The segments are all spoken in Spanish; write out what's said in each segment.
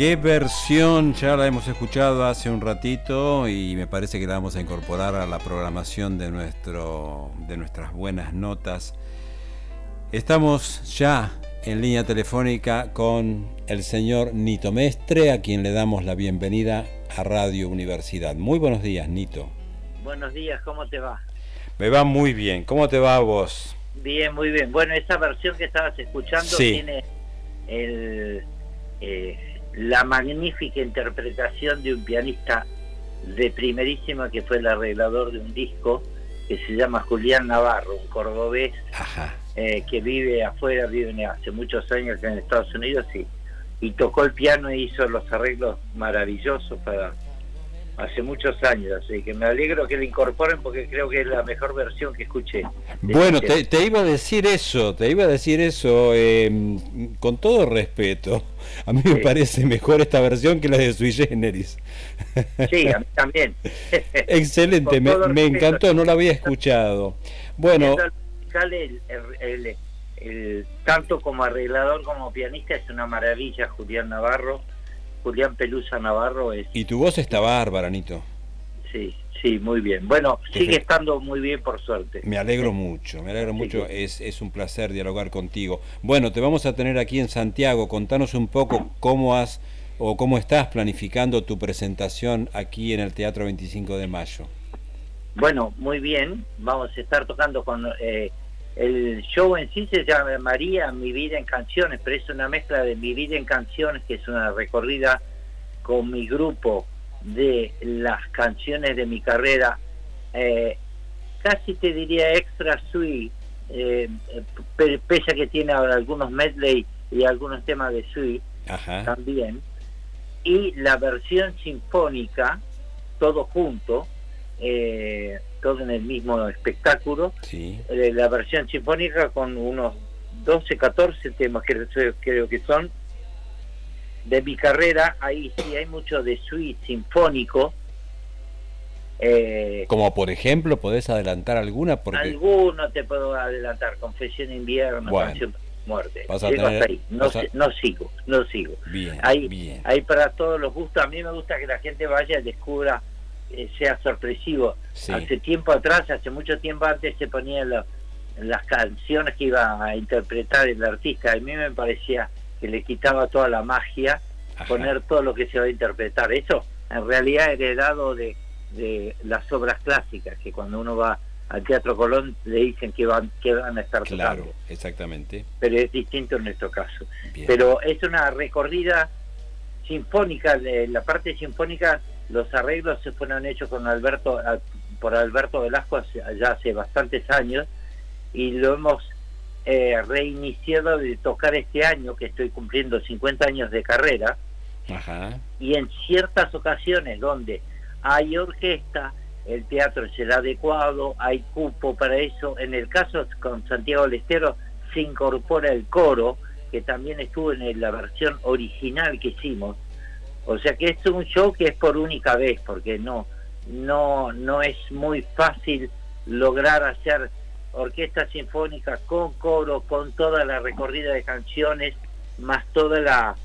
¿Qué versión ya la hemos escuchado hace un ratito y me parece que la vamos a incorporar a la programación de, nuestro, de nuestras buenas notas? Estamos ya en línea telefónica con el señor Nito Mestre, a quien le damos la bienvenida a Radio Universidad. Muy buenos días, Nito. Buenos días, ¿cómo te va? Me va muy bien. ¿Cómo te va a vos? Bien, muy bien. Bueno, esa versión que estabas escuchando tiene el, eh, la magnífica interpretación de un pianista de primerísima que fue el arreglador de un disco que se llama Julián Navarro, un cordobés eh, que vive afuera, vive hace muchos años en Estados Unidos y, y tocó el piano e hizo los arreglos maravillosos para hace muchos años, así que me alegro que lo incorporen porque creo que es la mejor versión que escuché. Bueno, te, iba a decir eso, te iba a decir eso, em, con todo respeto, a mí me parece mejor esta versión que la de Sui Generis. Sí, a mí también. Excelente, me, encantó, no la había escuchado. Bueno... el, tanto como arreglador como pianista es una maravilla, Julián Navarro Julián Pelusa Navarro es... Y tu voz está bárbara, Nito. Sí, sí, muy bien. Bueno, sigue estando muy bien por suerte. Me alegro mucho, me alegro mucho. Es, es un placer dialogar contigo. Bueno, te vamos a tener aquí en Santiago. Contanos un poco cómo has o cómo estás planificando tu presentación aquí en el Teatro 25 de Mayo. Bueno, muy bien. Vamos a estar tocando con... Eh, el show en sí se llama María, Mi vida en canciones, pero es una mezcla de Mi vida en canciones, que es una recorrida con mi grupo de las canciones de mi carrera, eh, casi te diría extra sweet, eh, pese a que tiene algunos medley y algunos temas de sweet también, y la versión sinfónica, todo junto, eh, todo en el mismo espectáculo. Eh, la versión sinfónica con unos 12, 14 temas que creo que son de mi carrera. Ahí sí hay mucho de suite sinfónico. Eh, Como por ejemplo, ¿podés adelantar alguna? Porque... Alguno te puedo adelantar. Confesión Invierno, Canción Muerte. No, no, sigo, no sigo. Bien, hay, bien. hay para todos los gustos. A mí me gusta que la gente vaya y descubra eh, sea sorpresivo. Hace tiempo atrás, hace mucho tiempo antes, se ponían las canciones que iba a interpretar el artista. A mí me parecía que le quitaba toda la magia poner todo lo que se va a interpretar. Eso en realidad heredado de, de las obras clásicas, que cuando uno va al Teatro Colón le dicen que van, que van a estar claro, exactamente. Pero es distinto en nuestro caso. Pero es una recorrida sinfónica, la parte sinfónica los arreglos se fueron hechos con Alberto por Alberto Velasco ya hace bastantes años y lo hemos eh, reiniciado de tocar este año que estoy cumpliendo 50 años de carrera. Y en ciertas ocasiones donde hay orquesta el teatro es el adecuado hay cupo para eso. En el caso con Santiago Lestero se incorpora el coro que también estuvo en la versión original que hicimos o sea que es un show que es por única vez, porque no, no, no es muy fácil lograr hacer orquesta sinfónica con coro, con toda la recorrida de canciones, más toda la...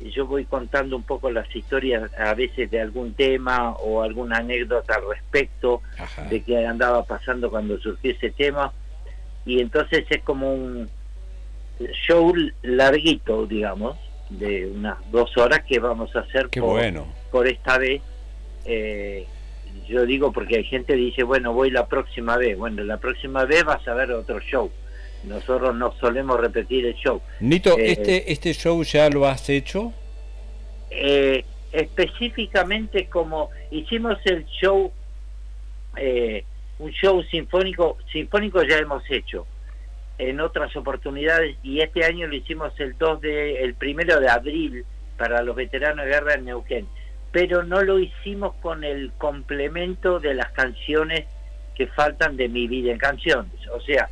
Yo voy contando un poco las historias a veces de algún tema o alguna anécdota al respecto de qué andaba pasando cuando surgió ese tema. Y entonces es como un show larguito, digamos, de unas dos horas que vamos a hacer por, bueno. por esta vez. Eh, yo digo porque hay gente que dice, bueno, voy la próxima vez. Bueno, la próxima vez vas a ver otro show. Nosotros no solemos repetir el show. Nito, eh, ¿este, ¿este show ya lo has hecho? Eh, específicamente como hicimos el show, un show sinfónico, sinfónico ya hemos hecho en otras oportunidades y este año lo hicimos el 2 de el primero de abril para los veteranos de guerra en Neuquén. Pero no lo hicimos con el complemento de las canciones que faltan de mi vida en canciones. O sea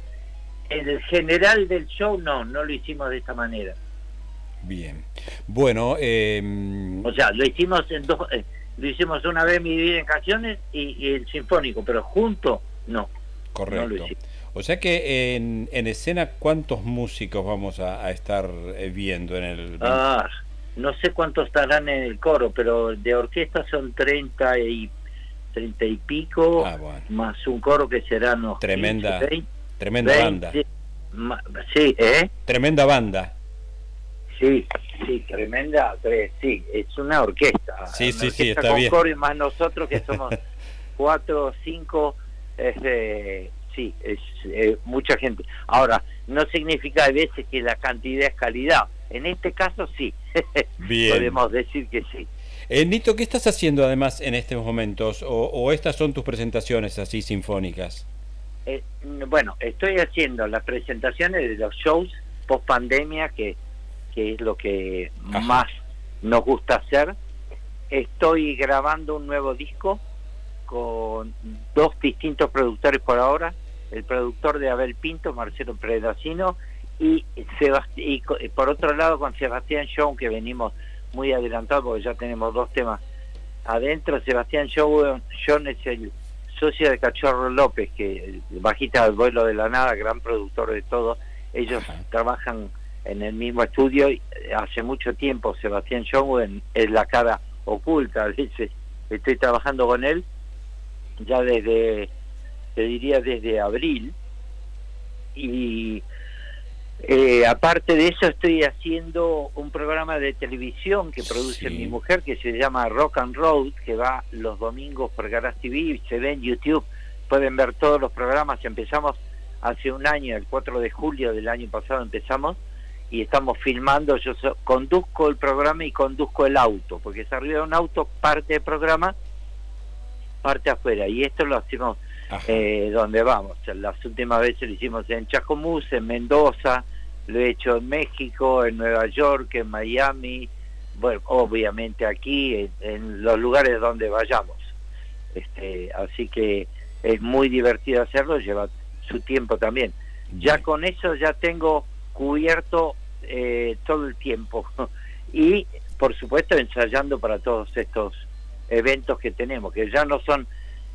el general del show no no lo hicimos de esta manera. Bien. Bueno em, o sea lo hicimos en dos eh, lo hicimos una vez mi vida en canciones y, el sinfónico pero junto no. Correcto o sea que en, en escena, ¿cuántos músicos vamos a, estar eh, viendo en el... Ah, no sé cuántos estarán en el coro, pero de orquesta son 30 y treinta y pico, ah, más un coro que será unos tremenda, tremenda banda. Sí, ¿eh? Tremenda banda. Sí, sí, tremenda, sí, es una orquesta. Sí, sí, sí, está bien. Coro y más nosotros que somos cuatro, cinco, este, sí, es eh, mucha gente. Ahora, no significa a veces que la cantidad es calidad. En este caso sí, bien. podemos decir que sí. Eh, Nito, ¿qué estás haciendo además en estos momentos? ¿O, estas son tus presentaciones así sinfónicas? Eh, bueno, estoy haciendo las presentaciones de los shows post pandemia, que, que es lo que más nos gusta hacer. Estoy grabando un nuevo disco con dos distintos productores por ahora, el productor de Abel Pinto, Marcelo Predacino, y, y por otro lado con Sebastián Show, que venimos muy adelantado porque ya tenemos dos temas adentro. Sebastián John es el socio de Cachorro López, que bajita del vuelo de la nada, gran productor de todo. Ellos trabajan en el mismo estudio y hace mucho tiempo. Sebastián John es la cara oculta. Dice, estoy trabajando con él ya desde, te diría desde abril. Y eh, aparte de eso, estoy haciendo un programa de televisión que produce mi mujer que se llama Rock and Road, que va los domingos por Garage TV, se ve en YouTube, pueden ver todos los programas. Empezamos hace un año, el 4 de julio del año pasado empezamos, y estamos filmando. Yo conduzco el programa y conduzco el auto, porque es arriba de un auto parte del programa, parte afuera, y esto lo hacemos eh, donde vamos. Las últimas veces lo hicimos en Chacomús, en Mendoza, lo he hecho en México, en Nueva York, en Miami, bueno, obviamente aquí, en, los lugares donde vayamos. Este, así que es muy divertido hacerlo, lleva su tiempo también. Ya con eso ya tengo cubierto eh, todo el tiempo y por supuesto ensayando para todos estos eventos que tenemos, que ya no son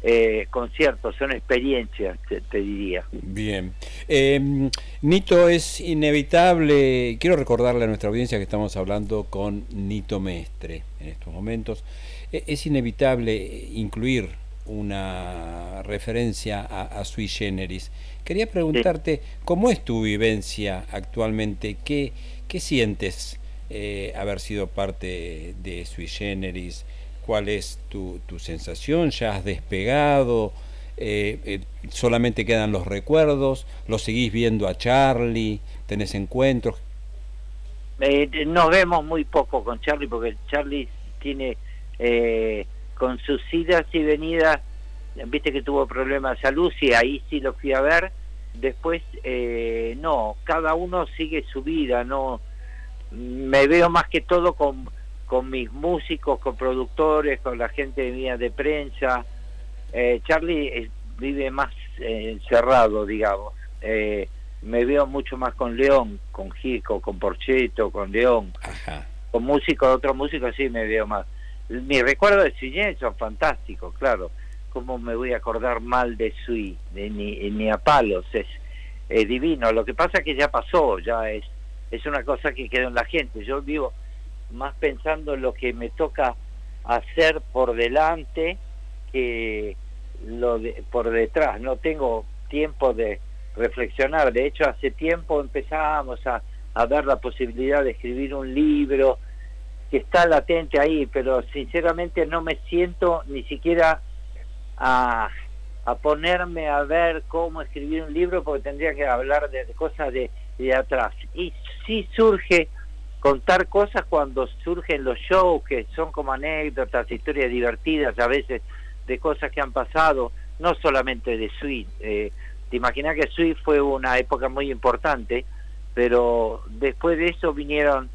eh, conciertos, son experiencias, te, diría. Bien. Em, Nito, es inevitable, quiero recordarle a nuestra audiencia que estamos hablando con Nito Mestre en estos momentos, e, es inevitable incluir una referencia a, Sui Generis. Quería preguntarte, ¿cómo es tu vivencia actualmente? ¿Qué, qué sientes eh, haber sido parte de Sui Generis? Cuál es tu, tu sensación, ya has despegado, eh, eh, solamente quedan los recuerdos, lo seguís viendo a Charlie, tenés encuentros. Eh, nos vemos muy poco con Charlie porque Charlie tiene con sus idas y venidas, viste que tuvo problemas de salud y ahí sí lo fui a ver. Después, no, cada uno sigue su vida, no me veo más que todo con con mis músicos, con productores, con la gente mía de prensa. Eh, Charlie eh, vive más eh, encerrado, digamos. me veo mucho más con León, con Gico, con Porcheto, con León. Con músicos, otros músicos sí me veo más. Mis recuerdos de Sui son fantásticos, claro. ¿Cómo me voy a acordar mal de Sui? De, ni, ni a palos, es, es divino. Lo que pasa es que ya pasó, ya es, es una cosa que quedó en la gente. Yo vivo más pensando en lo que me toca hacer por delante que lo de, por detrás. No tengo tiempo de reflexionar. De hecho, hace tiempo empezábamos a, a ver la posibilidad de escribir un libro que está latente ahí, pero sinceramente no me siento ni siquiera a, a ponerme a ver cómo escribir un libro porque tendría que hablar de, cosas de, de atrás. Y sí surge contar cosas cuando surgen los shows, que son como anécdotas, historias divertidas a veces de cosas que han pasado, no solamente de Sui. Eh, te imaginas que Sui fue una época muy importante, pero después de eso vinieron,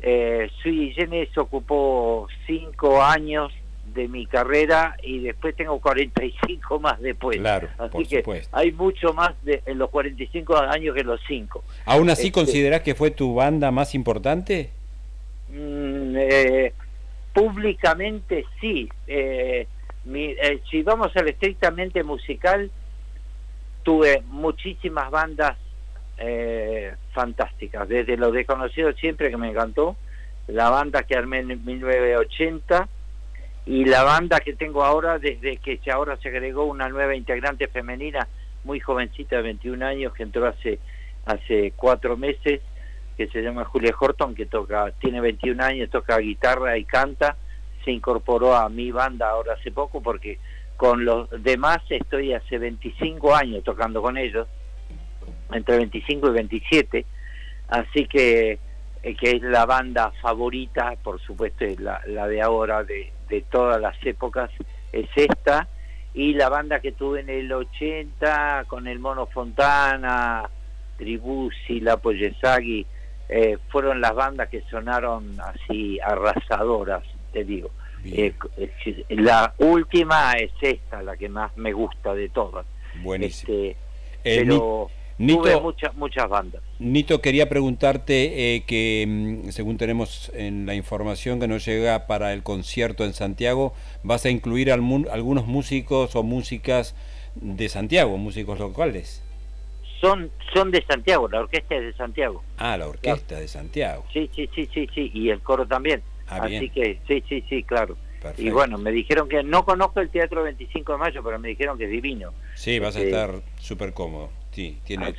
eh, Sui Genes ocupó cinco años de mi carrera y después tengo 45 más después. Claro, así que hay mucho más de, en los 45 años que en los 5. ¿Aún así este, considerás que fue tu banda más importante? Mm, eh, públicamente sí. Eh, eh, si vamos al estrictamente musical, tuve muchísimas bandas fantásticas. Desde Lo Desconocido siempre que me encantó, la banda que armé en 1980 y la banda que tengo ahora desde que ahora se agregó una nueva integrante femenina muy jovencita de 21 años que entró hace hace cuatro meses que se llama Julia Horton que toca tiene 21 años toca guitarra y canta se incorporó a mi banda ahora hace poco porque con los demás estoy hace 25 años tocando con ellos entre 25 y 27 así que eh, que es la banda favorita, por supuesto, la, la de ahora, de, de, todas las épocas, es esta. Y la banda que tuve en el 80 con el Mono Fontana, Tribusi, La Poyesagui, eh, fueron las bandas que sonaron así arrasadoras, te digo. Eh, la última es esta, la que más me gusta de todas. Buenísimo. Este, pero Nito, muchas, muchas bandas. Nito, quería preguntarte eh, que, mm, según tenemos en la información que nos llega para el concierto en Santiago, vas a incluir algunos músicos o músicas de Santiago, músicos locales. Son, son de Santiago, la orquesta es de Santiago. Ah, la orquesta de Santiago. Sí, sí, sí, sí, sí, y el coro también. Ah, Así que, sí, sí, sí, claro. Y bueno, me dijeron que no conozco el Teatro 25 de Mayo, pero me dijeron que es divino. Sí, vas a este, estar súper cómodo. Sí, tiene,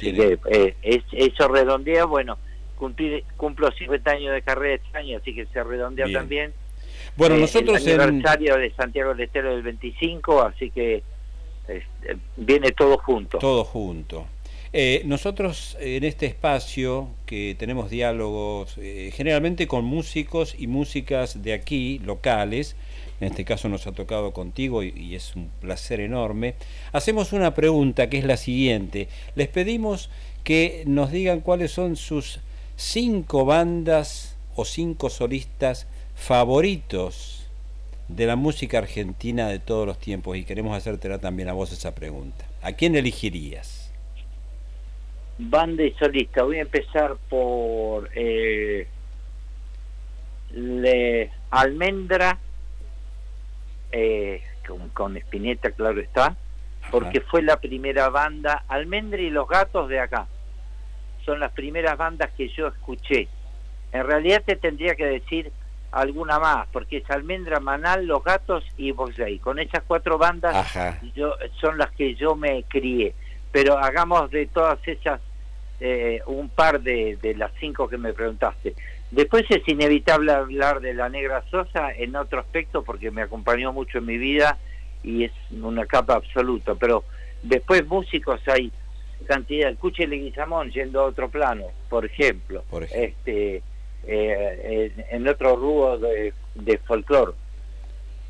eh, eso redondea, bueno, cumplo 50 años de carrera este año, así que se redondea también. Bueno, eh, nosotros el aniversario de Santiago del Estero del 25, así que este, viene todo junto. Todo junto. Eh, nosotros en este espacio que tenemos diálogos generalmente con músicos y músicas de aquí, locales, en este caso nos ha tocado contigo y, es un placer enorme, hacemos una pregunta que es la siguiente. Les pedimos que nos digan cuáles son sus cinco bandas o cinco solistas favoritos de la música argentina de todos los tiempos y queremos hacértela también a vos esa pregunta. ¿A quién elegirías? Banda y solista. Voy a empezar por eh, Almendra eh, con, con, Spinetta, claro está, porque fue la primera banda, Almendra y los Gatos de acá, son las primeras bandas que yo escuché. En realidad te tendría que decir alguna más, porque es Almendra, Manal, Los Gatos y Boxley. Con esas cuatro bandas yo son las que yo me crié. Pero hagamos de todas esas eh, un par de, de las cinco que me preguntaste. Después es inevitable hablar de la Negra Sosa en otro aspecto porque me acompañó mucho en mi vida y es una capa absoluta, pero después músicos hay cantidad, escuche Leguizamón yendo a otro plano, por ejemplo, este eh, en, otro rubro de, de folclore.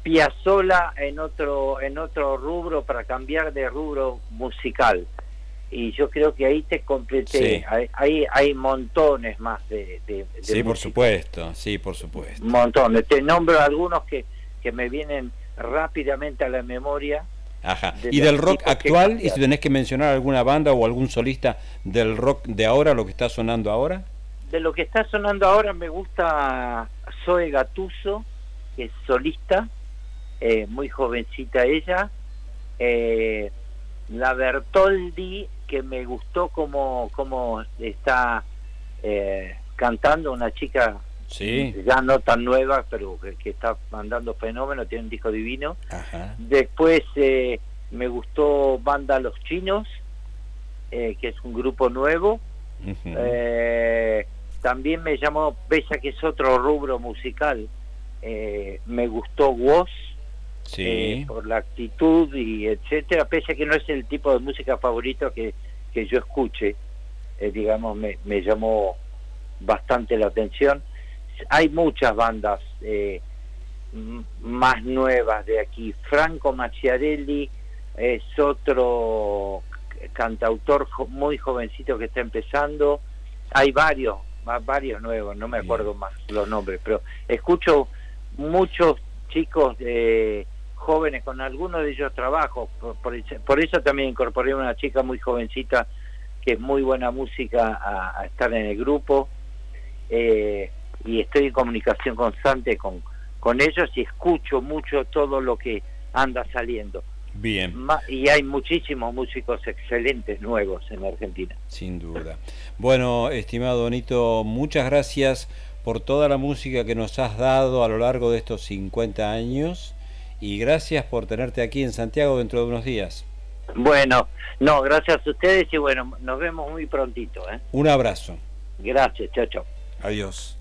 Piazzola en otro en otro rubro para cambiar de rubro musical y yo creo que ahí te completé. Hay, hay, montones más de, Sí, por supuesto, sí, por supuesto. Montones. Te nombro algunos que, que me vienen rápidamente a la memoria. Ajá. ¿Y del rock actual? ¿Y si tenés que mencionar alguna banda o algún solista del rock de ahora, lo que está sonando ahora? De lo que está sonando ahora me gusta Zoe Gatuso, que es solista, eh, muy jovencita ella. Eh, la Bertoldi que me gustó como, como está eh, cantando una chica ya no tan nueva, pero que, está mandando fenómeno, tiene un disco divino. Después eh, me gustó Banda Los Chinos, eh, que es un grupo nuevo. también me llamó, pese a que es otro rubro musical, me gustó Woz sí. Eh, por la actitud y etcétera, pese a que no es el tipo de música favorito que, que yo escuche, eh, digamos, me, me, llamó bastante la atención. Hay muchas bandas eh, más nuevas de aquí. Franco Macchiarelli es otro cantautor muy jovencito que está empezando. Hay varios, varios nuevos, no me acuerdo más los nombres, pero escucho muchos chicos de jóvenes, con algunos de ellos trabajo, por, eso también incorporé una chica muy jovencita que es muy buena música a, estar en el grupo eh, y estoy en comunicación constante con, con ellos y escucho mucho todo lo que anda saliendo. Bien. Y hay muchísimos músicos excelentes nuevos en Argentina. Sin duda. Bueno, estimado Donito, muchas gracias por toda la música que nos has dado a lo largo de estos 50 años y gracias por tenerte aquí en Santiago dentro de unos días. Bueno, no, gracias a ustedes y bueno, nos vemos muy prontito. ¿eh? Un abrazo. Gracias, chao, chao. Adiós.